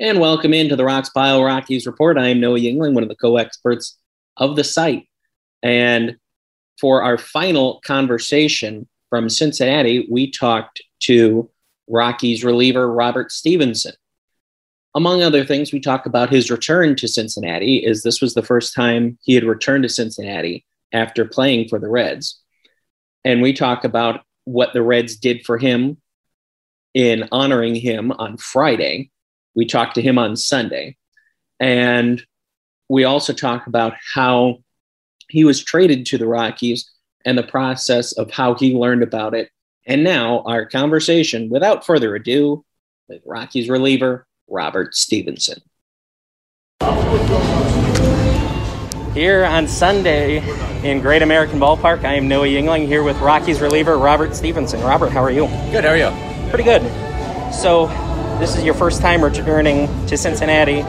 And welcome into the Roxpile Rockies report. I am Noah Yingling, one of the co experts of the site. And for our final conversation from Cincinnati, we talked to Rockies reliever Robert Stephenson. Among other things, we talk about his return to Cincinnati, is this was the first time he had returned to Cincinnati after playing for the Reds. And we talk about what the Reds did for him in honoring him on Friday. We talked to him on Sunday. And we also talk about how he was traded to the Rockies and the process of how he learned about it. And now, our conversation, without further ado, with Rockies reliever Robert Stephenson. Here on Sunday in Great American Ballpark, I am Noah Yingling here with Rockies reliever Robert Stephenson. Robert, how are you? Good, how are you? Pretty good. So, this is your first time returning to Cincinnati,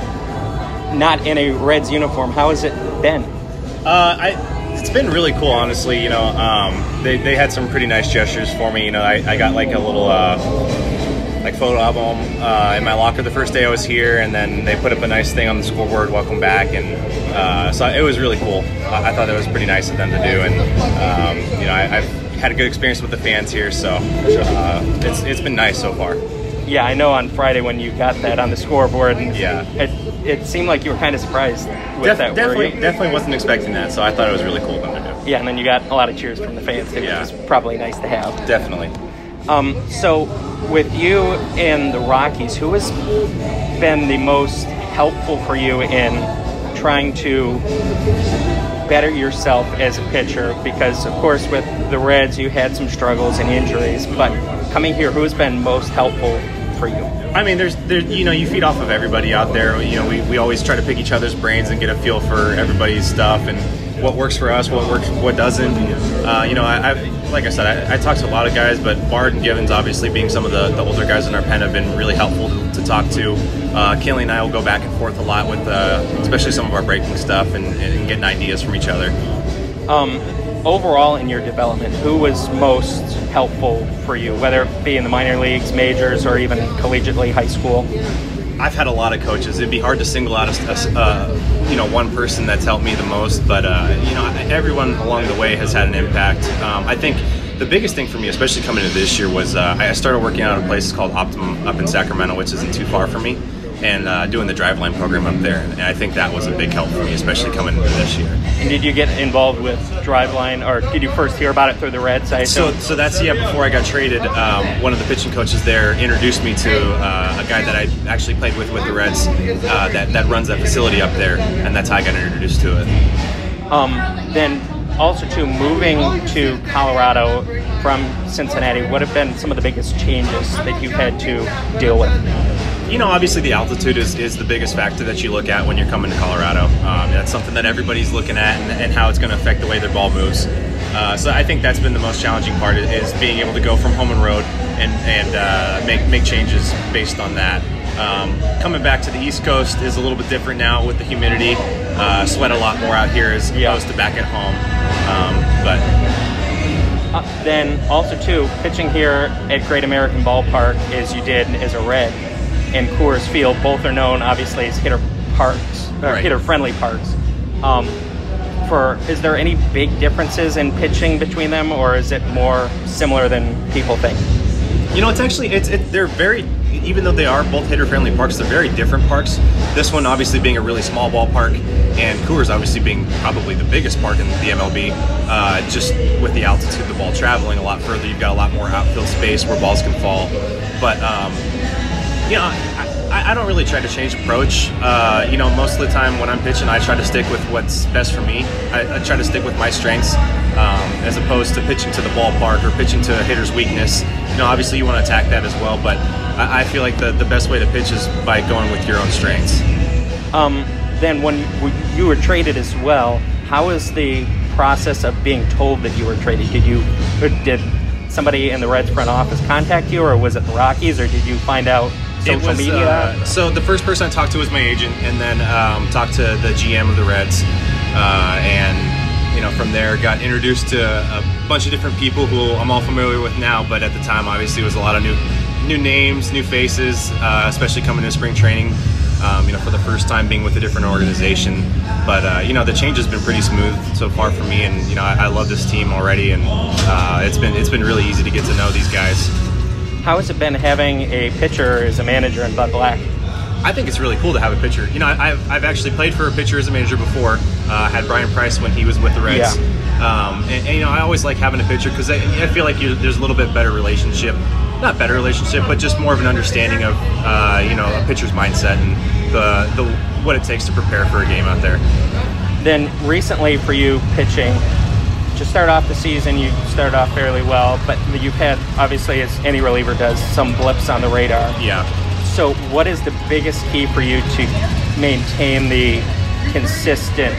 not in a Reds uniform. How has it been? Uh, I, it's been really cool, honestly. You know, um, they, they had some pretty nice gestures for me. You know, I, I got like a little uh, like photo album uh, in my locker the first day I was here, and then they put up a nice thing on the scoreboard, "Welcome back," and uh, so it was really cool. I, I, thought that was pretty nice of them to do, and um, you know, I, have had a good experience with the fans here, so uh, it's it's been nice so far. Yeah, I know on Friday when you got that on the scoreboard, and yeah, it, it seemed like you were kind of surprised with Def- that. Definitely, definitely wasn't expecting that, so I thought it was really cool of them to do. Yeah, and then you got a lot of cheers from the fans too, yeah. which is probably nice to have. Definitely. Um, so, with you and the Rockies, who has been the most helpful for you in trying to better yourself as a pitcher? Because, of course, with the Reds, you had some struggles and injuries, but coming here, who has been most helpful for you? I mean, there's, there, you know, you feed off of everybody out there. You know, we, we always try to pick each other's brains and get a feel for everybody's stuff and what works for us, what works, what doesn't. Uh, you know, I, I like I said, I, I talked to a lot of guys, but Bard and Givens, obviously being some of the, the older guys in our pen, have been really helpful to, to talk to. Uh, Kelly and I will go back and forth a lot with, uh, especially some of our breaking stuff and, and getting ideas from each other. Um, overall, in your development, who was most helpful for you, whether it be in the minor leagues, majors, or even collegiately, high school? I've had a lot of coaches. It'd be hard to single out a, uh, you know one person that's helped me the most, but uh, you know everyone along the way has had an impact. Um, I think the biggest thing for me, especially coming into this year, was uh, I started working out at a place called Optimum up in Sacramento, which isn't too far from me and uh, doing the driveline program up there. And I think that was a big help for me, especially coming into this year. And did you get involved with driveline, or did you first hear about it through the Reds? I so, so that's yeah. Before I got traded, um, one of the pitching coaches there introduced me to uh, a guy that I actually played with with the Reds uh, that that runs that facility up there, and that's how I got introduced to it. Um, then also to moving to Colorado from Cincinnati, what have been some of the biggest changes that you've had to deal with? You know, obviously the altitude is, is the biggest factor that you look at when you're coming to Colorado. Um, that's something that everybody's looking at and, and how it's going to affect the way their ball moves. Uh, so I think that's been the most challenging part is being able to go from home and road and, and uh, make, make changes based on that. Um, coming back to the East Coast is a little bit different now with the humidity. Uh, sweat a lot more out here as yeah. opposed to back at home. Um, but uh, then also too, pitching here at Great American Ballpark as you did as a Red and Coors Field. Both are known, obviously, as hitter parks, or right. hitter friendly parks. Um, for is there any big differences in pitching between them, or is it more similar than people think? You know, it's actually it's it, they're very even though they are both hitter friendly parks, they're very different parks. This one obviously being a really small ballpark, and Coors obviously being probably the biggest park in the MLB. Uh, just with the altitude, the ball traveling a lot further, you've got a lot more outfield space where balls can fall. But um, you know, I, I, don't really try to change approach. Uh, you know, most of the time when I'm pitching, I try to stick with what's best for me. I, I try to stick with my strengths um, as opposed to pitching to the ballpark or pitching to a hitter's weakness. You know, obviously you want to attack that as well, but I, I feel like the, the best way to pitch is by going with your own strengths. Um, then when you were traded as well, how was the process of being told that you were traded? Did you did somebody in the Reds front office contact you, or was it the Rockies, or did you find out social was, media? Uh, so the first person I talked to was my agent, and then um, talked to the GM of the Reds, uh, and you know from there got introduced to a bunch of different people who I'm all familiar with now. But at the time, obviously, it was a lot of new new names, new faces, uh, especially coming to spring training. Um, you know, for the first time being with a different organization. But uh, you know, the change has been pretty smooth so far for me, and you know, I, I love this team already, and uh, it's been it's been really easy to get to know these guys. How has it been having a pitcher as a manager in Bud Black? I think it's really cool to have a pitcher. You know, I've, I've actually played for a pitcher as a manager before. Uh, had Bryan Price when he was with the Reds. Yeah. Um, and, and, you know, I always like having a pitcher because I, I, feel like you, there's a little bit better relationship. Not better relationship, but just more of an understanding of uh, you know a pitcher's mindset and the, the what it takes to prepare for a game out there. Then recently for you pitching, to start off the season, you started off fairly well, but you've had obviously, as any reliever does, some blips on the radar. Yeah. So, what is the biggest key for you to maintain the consistent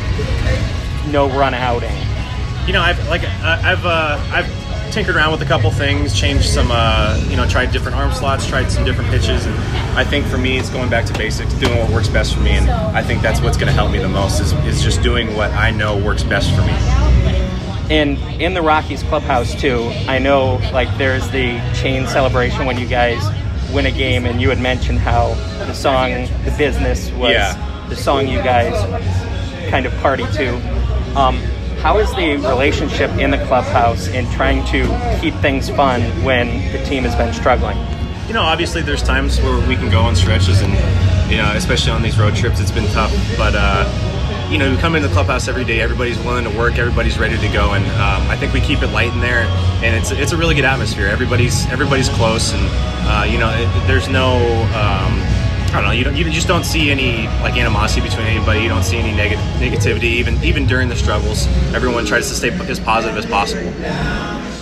no run outing? You know, I've like I've uh, I've tinkered around with a couple things, changed some, uh, you know, tried different arm slots, tried some different pitches, and I think for me, it's going back to basics, doing what works best for me, and I think that's what's going to help me the most is, is just doing what I know works best for me. And in the Rockies clubhouse too, I know like there's the chain celebration when you guys win a game, and you had mentioned how the song "The Business" was yeah. the song you guys kind of party to. Um, how is the relationship in the clubhouse in trying to keep things fun when the team has been struggling? You know, obviously there's times where we can go on stretches, and you know, especially on these road trips, it's been tough. But uh, you know, we come into the clubhouse every day. Everybody's willing to work. Everybody's ready to go, and um, I think we keep it light in there. And it's it's a really good atmosphere. Everybody's everybody's close, and uh, you know, it, there's no. Um, I don't know. You, don't, you just don't see any like animosity between anybody. You don't see any neg- negativity, even even during the struggles. Everyone tries to stay as positive as possible.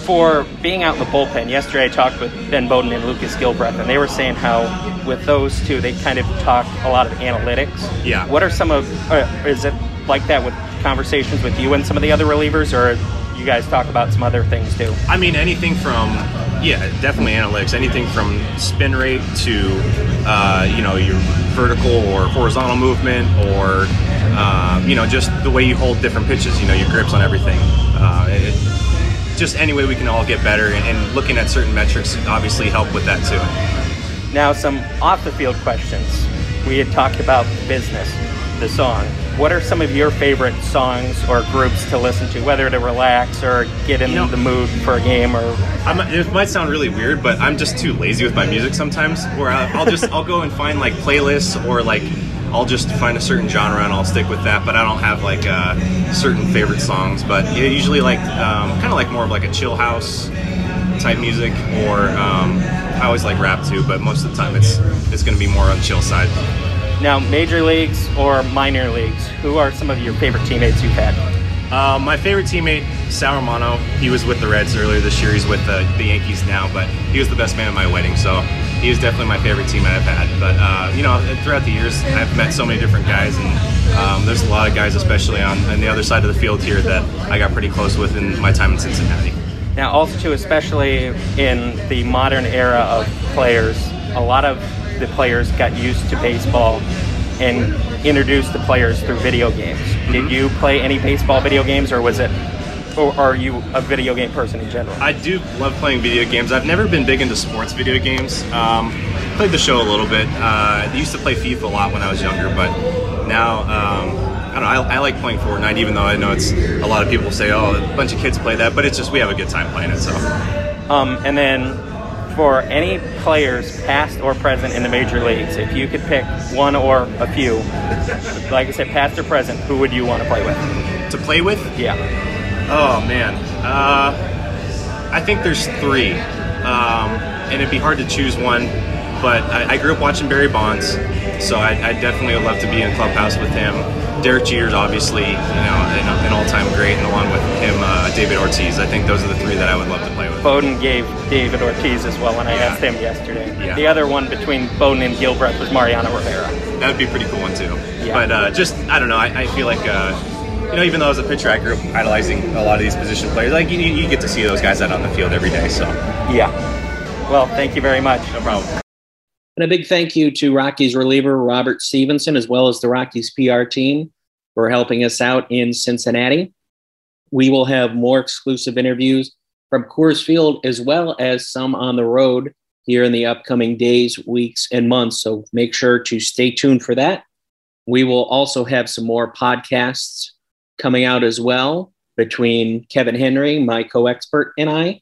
For being out in the bullpen, yesterday I talked with Ben Bowden and Lucas Gilbreath, and they were saying how with those two they kind of talk a lot of analytics. Yeah. What are some of? Uh, is it like that with conversations with you and some of the other relievers, or you guys talk about some other things too? I mean, anything from yeah, definitely analytics. Anything from spin rate to uh, you know your vertical or horizontal movement, or uh, you know just the way you hold different pitches. You know your grips on everything. Uh, it, just any way we can all get better, and, and looking at certain metrics obviously help with that too. Now, some off the field questions. We had talked about business, the song what are some of your favorite songs or groups to listen to, whether to relax or get in you know, the mood for a game? Or I'm, it might sound really weird, but I'm just too lazy with my music sometimes. Where I'll just I'll go and find like playlists or like I'll just find a certain genre and I'll stick with that. But I don't have like uh, certain favorite songs. But yeah, usually like um, kind of like more of like a chill house type music, or um, I always like rap too. But most of the time it's it's going to be more on the chill side. Now, major leagues or minor leagues, who are some of your favorite teammates you've had? Uh, my favorite teammate, Sal Romano, he was with the Reds earlier this year. He's with the, the, Yankees now, but he was the best man at my wedding, so he is definitely my favorite teammate I've had. But, uh, you know, throughout the years, I've met so many different guys, and um, there's a lot of guys, especially on, on the other side of the field here, that I got pretty close with in my time in Cincinnati. Now, also, too, especially in the modern era of players, a lot of the players got used to baseball and introduced the players through video games. Mm-hmm. Did you play any baseball video games, or was it, or are you a video game person in general? I do love playing video games. I've never been big into sports video games. Um, played the show a little bit. Uh, I used to play FIFA a lot when I was younger, but now. Um, I don't know. I, I, like playing Fortnite, even though I know it's a lot of people say, "Oh, a bunch of kids play that," but it's just we have a good time playing it. So, um, and then for any players, past or present, in the major leagues, if you could pick one or a few, like I said, past or present, who would you want to play with? To play with? Yeah. Oh man, uh, I think there's three, um, and it'd be hard to choose one. But I, I grew up watching Barry Bonds, so I, I, definitely would love to be in clubhouse with him. Derek Jeter's obviously, you know, an, an all-time great, and along with him, uh, David Ortiz. I think those are the three that I would love to play with. Bowden gave David Ortiz as well when I Yeah. asked him yesterday. Yeah. The other one between Bowden and Gilbreath was Mariano Rivera. That would be a pretty cool one too. Yeah. But uh, just I don't know. I, I feel like uh, you know, even though as a pitcher, I grew up idolizing a lot of these position players. Like you, you get to see those guys out on the field every day. So Yeah. Well, thank you very much. no problem. And a big thank you to Rockies reliever Robert Stephenson, as well as the Rockies PR team for helping us out in Cincinnati. We will have more exclusive interviews from Coors Field, as well as some on the road here in the upcoming days, weeks, and months. So make sure to stay tuned for that. We will also have some more podcasts coming out as well between Kevin Henry, my co expert, and I.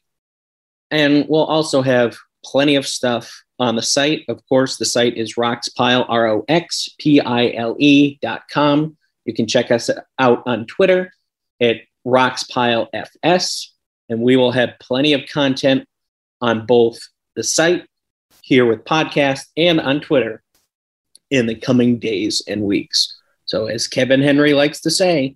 And we'll also have plenty of stuff on the site. Of course, the site is Roxpile, R O X P I L E dot com. You can check us out on Twitter at Roxpile FS, and we will have plenty of content on both the site here with podcast and on Twitter in the coming days and weeks. So, as Kevin Henry likes to say,